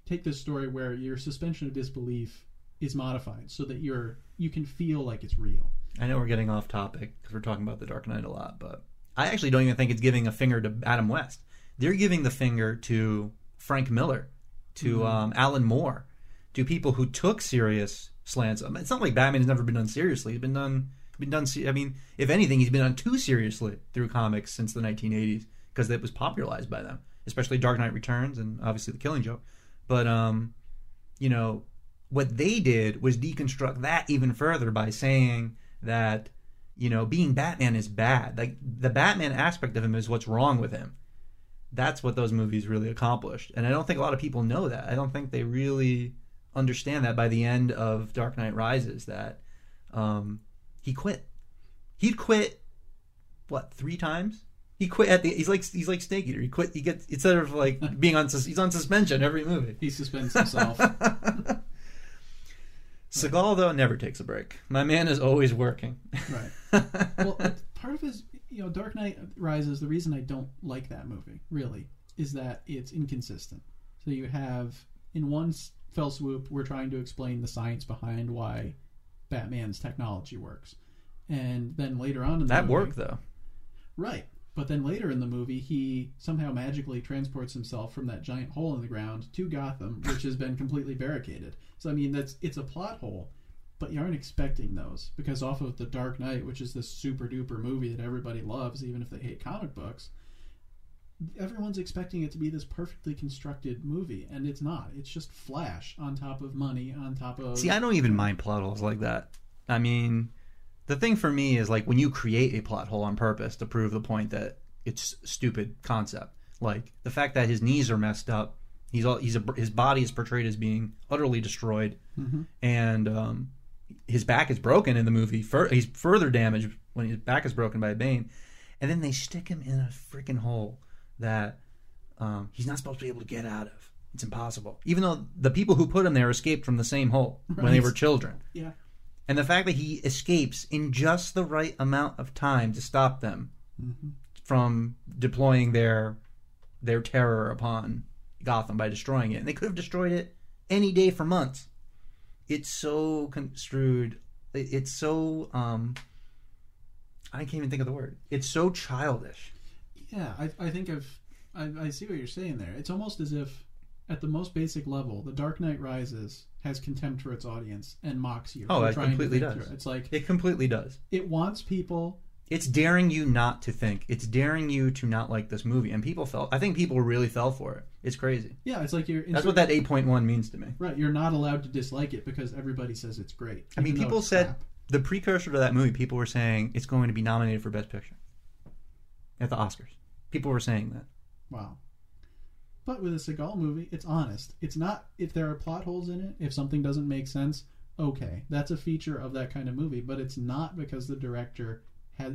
take this story where your suspension of disbelief is modified so that you're you can feel like it's real. I know we're getting off topic because we're talking about the Dark Knight a lot, but I actually don't even think it's giving a finger to Adam West. They're giving the finger to Frank Miller, to Mhm. um, Alan Moore, to people who took serious slants. It's not like Batman has never been done seriously. He's been done, been done. I mean, if anything, he's been done too seriously through comics since the 1980s because it was popularized by them, especially Dark Knight Returns and obviously The Killing Joke. But um, you know, what they did was deconstruct that even further by saying that you know being Batman is bad. Like the Batman aspect of him is what's wrong with him. That's what those movies really accomplished, and I don't think a lot of people know that. I don't think they really understand that by the end of Dark Knight Rises that um, he quit. He'd quit what three times? He quit at the. He's like he's like Snake Eater. He quit. He gets instead of like being on. sus- He's on suspension every movie. He suspends himself. Seagal though never takes a break. My man is always working. Right. well, part of his, you know, Dark Knight Rises. The reason I don't like that movie really is that it's inconsistent. So you have in one fell swoop, we're trying to explain the science behind why Batman's technology works, and then later on in the That movie, worked though. Right. But then later in the movie, he somehow magically transports himself from that giant hole in the ground to Gotham, which has been completely barricaded. So I mean, that's it's a plot hole, but you aren't expecting those because off of the Dark Knight, which is this super duper movie that everybody loves, even if they hate comic books. Everyone's expecting it to be this perfectly constructed movie, and it's not. It's just flash on top of money on top of. See, I don't even mind plot holes like that. I mean, the thing for me is like when you create a plot hole on purpose to prove the point that it's stupid concept. Like the fact that his knees are messed up. He's all he's a, his body is portrayed as being utterly destroyed, Mhm. and um, his back is broken in the movie. Fur- he's further damaged when his back is broken by a Bane, and then they stick him in a freaking hole that um, he's not supposed to be able to get out of. It's impossible. Even though the people who put him there escaped from the same hole when they were children. Yeah. And the fact that he escapes in just the right amount of time to stop them Mhm. from deploying their their terror upon Gotham by destroying it. And they could have destroyed it any day for months. It's so construed. It's so um I can't even think of the word. It's so childish. Yeah, I, I think I've I, I see what you're saying there. It's almost as if, at the most basic level, The Dark Knight Rises has contempt for its audience and mocks you. Oh, it completely does. it. It's like It completely does. it wants people. It's daring you not to think. It's daring you to not like this movie. And people felt I think people really fell for it. It's crazy. Yeah, it's like you're. That's what that 8.1 means to me. Right, you're not allowed to dislike it because everybody says it's great. I mean, people said crap. the precursor to that movie. People were saying it's going to be nominated for Best Picture at the Oscars. People were saying that. Wow. But with a Seagal movie, it's honest. It's not if there are plot holes in it, if something doesn't make sense, okay. That's a feature of that kind of movie, but it's not because the director has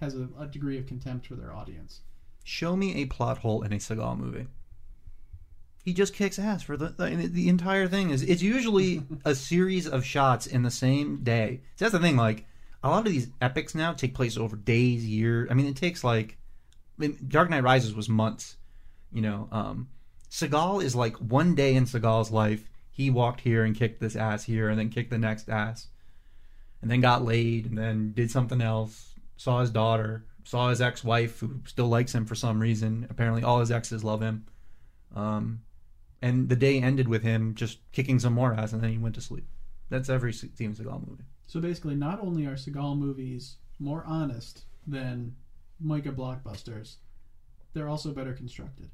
has a, a degree of contempt for their audience. Show me a plot hole in a Seagal movie. He just kicks ass for the the, the entire thing. Is it's usually a series of shots in the same day. So that's the thing. Like a lot of these epics now take place over days, years. I mean, it takes like I mean, Dark Knight Rises was months. You know, um, Seagal is like one day in Seagal's life. He walked here and kicked this ass here, and then kicked the next ass, and then got laid, and then did something else. Saw his daughter, saw his ex-wife who still likes him for some reason. Apparently, all his exes love him. Um, and the day ended with him just kicking some more ass, and then he went to sleep. That's every Steven Seagal movie. So basically, not only are Seagal movies more honest than mega blockbusters, they're also better constructed.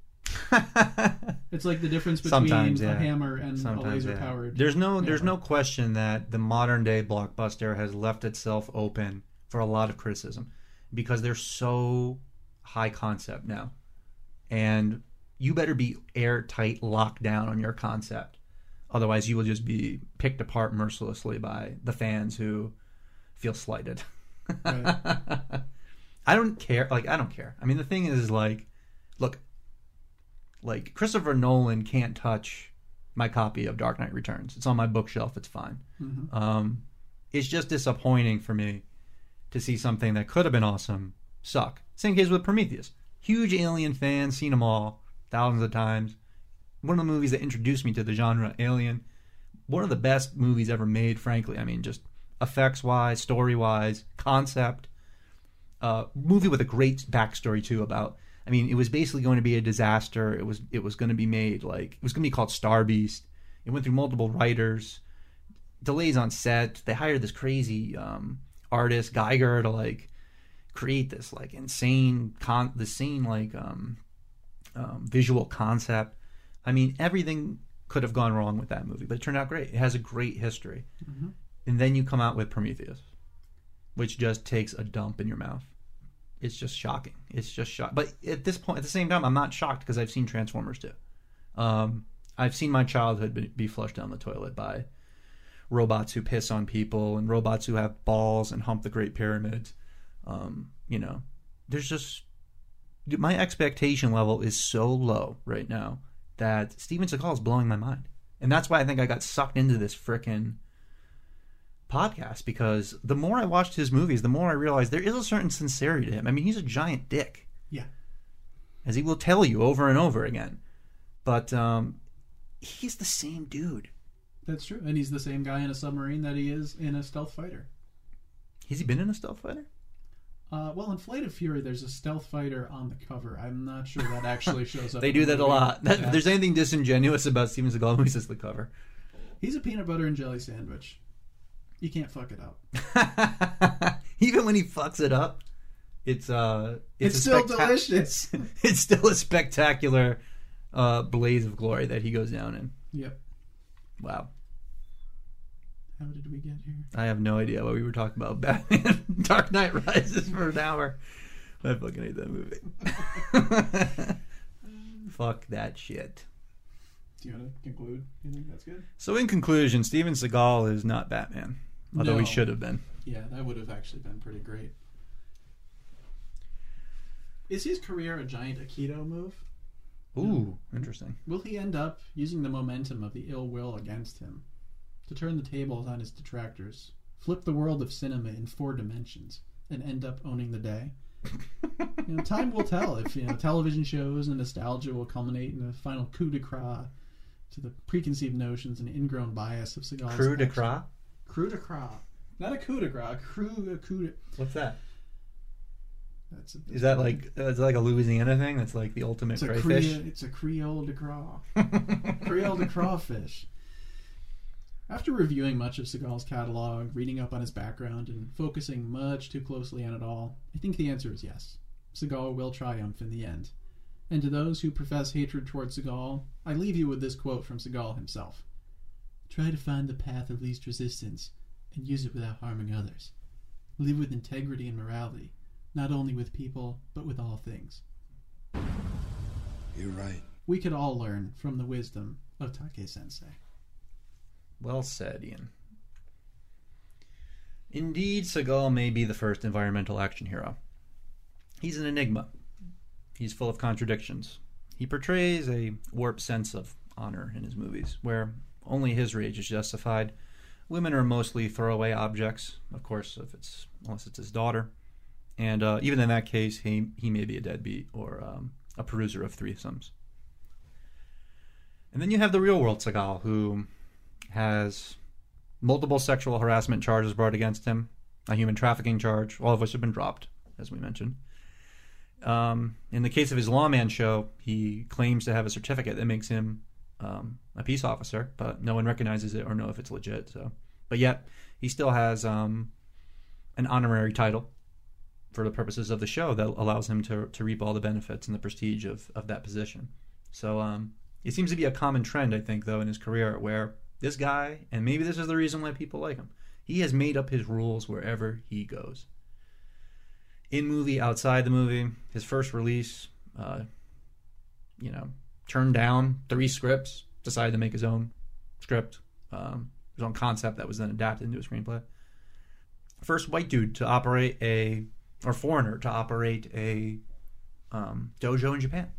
it's like the difference between a yeah. hammer and a Sometimes, laser yeah. powered. There's no there's no question that the modern day blockbuster has left itself open for a lot of criticism because they're so high concept now. And you better be airtight locked down on your concept. Otherwise you will just be picked apart mercilessly by the fans who feel slighted. I don't care like I don't care. I mean the thing is like look like Christopher Nolan can't touch my copy of Dark Knight Returns. It's on my bookshelf. It's fine. Mhm. Um, it's just disappointing for me to see something that could have been awesome suck. Same case with Prometheus. Huge Alien fan, seen them all thousands of times. One of the movies that introduced me to the genre, Alien. One of the best movies ever made, frankly. I mean, just effects wise, story wise, concept. Uh, movie with a great backstory too about I mean, it was basically going to be a disaster. It was it was going to be made like it was going to be called Star Beast. It went through multiple writers, delays on set. They hired this crazy um, artist Giger to like create this like insane con the insane like um, um, visual concept. I mean, everything could have gone wrong with that movie, but it turned out great. It has a great history, Mhm. and then you come out with Prometheus, which just takes a dump in your mouth it's just shocking. It's just shock. But at this point, at the same time, I'm not shocked because I've seen Transformers too. Um, I've seen my childhood be, be flushed down the toilet by robots who piss on people and robots who have balls and hump the Great Pyramid. Um, you know, there's just my expectation level is so low right now that Steven Seagal is blowing my mind, and that's why I think I got sucked into this frickin' podcast because the more I watched his movies, the more I realized there is a certain sincerity to him. I mean, he's a giant dick. Yeah. As he will tell you over and over again. But um, he's the same dude. That's true, and he's the same guy in a submarine that he is in a stealth fighter. Has he been in a stealth fighter? Uh, well, in Flight of Fury, there's a stealth fighter on the cover. I'm not sure that actually shows up. they do that a lot. That, Yeah. If there's anything disingenuous about Steven Seagal movies, it's the cover. He's a peanut butter and jelly sandwich. You can't fuck it up. Even when he fucks it up, it's uh, It's a still spectac- delicious. it's still a spectacular uh, blaze of glory that he goes down in. Yep. Wow. How did we get here? I have no idea what we were talking about. Batman Dark Knight Rises for an hour. I fucking hate that movie. Fuck that shit. Do you want to conclude? You think that's good? So, in conclusion, Steven Seagal is not Batman, although he should have been. Yeah, that would have actually been pretty great. Is his career a giant Aikido move? Ooh, interesting. Will he end up using the momentum of the ill will against him to turn the tables on his detractors, flip the world of cinema in four dimensions, and end up owning the day? you know, time will tell if you know television shows and nostalgia will culminate in a final coup de grace to the preconceived notions and ingrown bias of Seagal's Crew de action. Coup de grace, not a coup de grace. Crew a coup de. What's that? That's a, Is that like is that like a Louisiana thing? That's like the ultimate It's a, crayfish. Creole, it's a Creole de Gras. Creole de crawfish. After reviewing much of Seagal's catalog, reading up on his background, and focusing much too closely on it all, I think the answer is yes. Seagal will triumph in the end. And to those who profess hatred towards Seagal, I leave you with this quote from Seagal himself Try to find the path of least resistance and use it without harming others. Live with integrity and morality, not only with people, but with all things. You're right. We could all learn from the wisdom of Take Sensei. Well said, Ian. Indeed, Seagal may be the first environmental action hero. He's an enigma. He's full of contradictions. He portrays a warped sense of honor in his movies, where only his rage is justified. Women are mostly throwaway objects, of course, if it's unless it's his daughter. And uh, even in that case, he he may be a deadbeat or um, a peruser of threesomes. And then you have the real world Seagal, who has multiple sexual harassment charges brought against him, a human trafficking charge, all of which have been dropped, as we mentioned. Um, in the case of his lawman show, he claims to have a certificate that makes him um, a peace officer, but no one recognizes it or know if it's legit. So, but yet he still has um, an honorary title for the purposes of the show that allows him to to reap all the benefits and the prestige of of that position. So um, it seems to be a common trend, I think, though, in his career where this guy, and maybe this is the reason why people like him, he has made up his rules wherever he goes. In movie, outside the movie, his first release, uh, you know, turned down three scripts, decided to make his own script, um, his own concept that was then adapted into a screenplay. First white dude to operate a, or foreigner to operate a um, dojo in Japan.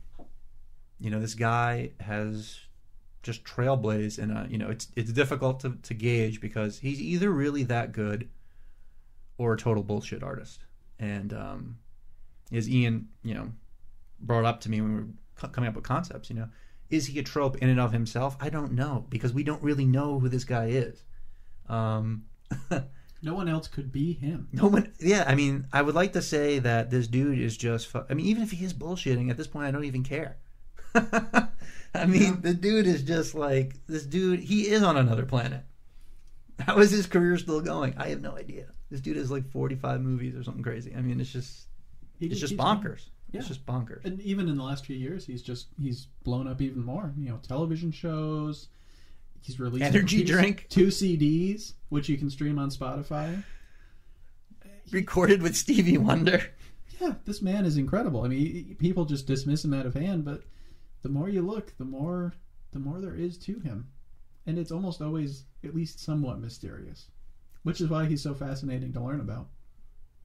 You know, this guy has just trailblazed, and you know, it's it's difficult to, to gauge because he's either really that good or a total bullshit artist. And um, as Ian, you know, brought up to me when we were coming up with concepts, you know, is he a trope in and of himself? I don't know because we don't really know who this guy is. Um, No one else could be him. no one, yeah. I mean, I would like to say that this dude is just. Fu- I mean, even if he is bullshitting at this point, I don't even care. I mean, the dude is just like this dude. He is on another planet. How is his career still going? I have no idea. This dude has like forty-five movies or something crazy. I mean, it's just, He it's just just keeps going. bonkers. Yeah. It's just bonkers. And even in the last few years, he's just he's blown up even more. You know, television shows. He's released Energy two, drink. two CDs, which you can stream on Spotify. Recorded with Stevie Wonder. Yeah, this man is incredible. I mean, people just dismiss him out of hand, but the more you look, the more the more there is to him, and it's almost always at least somewhat mysterious, which is why he's so fascinating to learn about.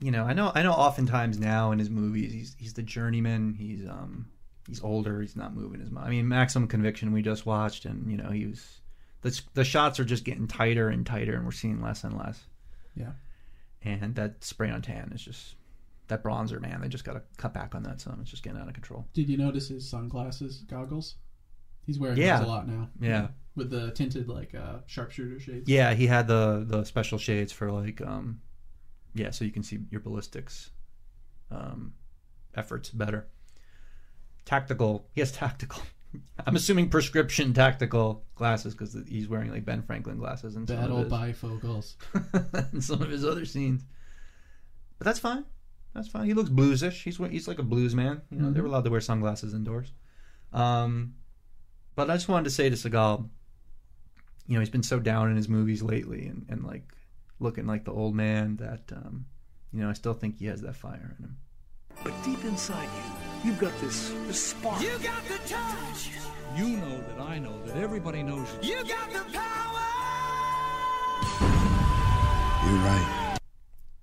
You know, I know, I know. Oftentimes now in his movies, he's he's the journeyman. He's um he's older. He's not moving as much. I mean, Maximum Conviction we just watched, and you know, he was the the shots are just getting tighter and tighter, and we're seeing less and less. Yeah. And that spray on tan is just that bronzer, man. They just got to cut back on that some. It's just getting out of control. Did you notice his sunglasses, goggles? He's wearing Yeah. those a lot now. Yeah. with the tinted like uh, sharpshooter shades. Yeah, he had the the special shades for like um yeah, so you can see your ballistics um efforts better. Tactical. He has tactical. I'm assuming prescription tactical glasses because he's wearing like Ben Franklin glasses and some Battle of his, bifocals. in some of his other scenes. But that's fine. That's fine. He looks bluesish. He's he's like a blues man. You know, they were allowed to wear sunglasses indoors. Um, but I just wanted to say to Seagal, you know, he's been so down in his movies lately, and, and like looking like the old man that, um, you know, I still think he has that fire in him. But deep inside you, you've got this, this spark. You got the touch. You know that I know that everybody knows you. You got the power. You're right.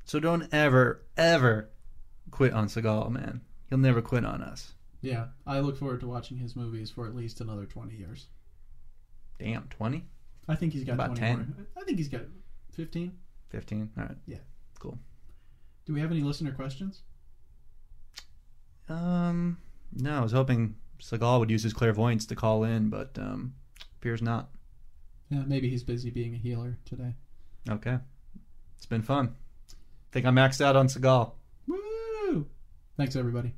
So don't ever, ever quit on Seagal, man. He'll never quit on us. Yeah, I look forward to watching his movies for at least another twenty years. Damn, 20? I think he's got About 10. more. I think he's got fifteen. 15? All right. Yeah. Cool. Do we have any listener questions? Um, no, I was hoping Seagal would use his clairvoyance to call in, but um, appears not. Yeah, maybe he's busy being a healer today. Okay. It's been fun. I Think I maxed out on Seagal. Woo! Thanks, everybody.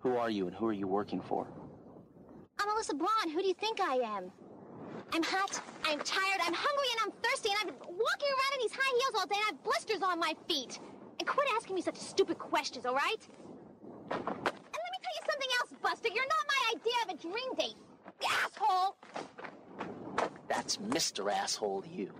Who are you and who are you working for? I'm Alyssa Braun. Who do you think I am? I'm hot, I'm tired, I'm hungry, and I'm thirsty, and I've been walking these heels all day, and I have blisters on my feet. And quit asking me such stupid questions, all right? And let me tell you something else, Buster. You're not my idea of a dream date, asshole. That's Mr. Asshole you.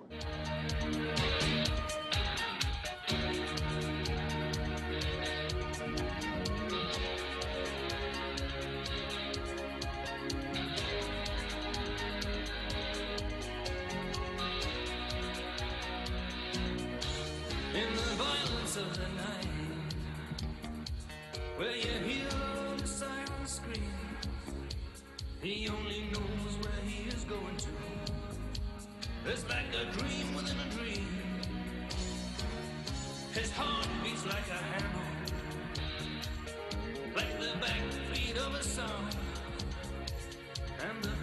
You hear the siren scream, he only knows where he is going to. It's like a dream within a dream. His heart beats like a hammer, like the backbeat of a song, and the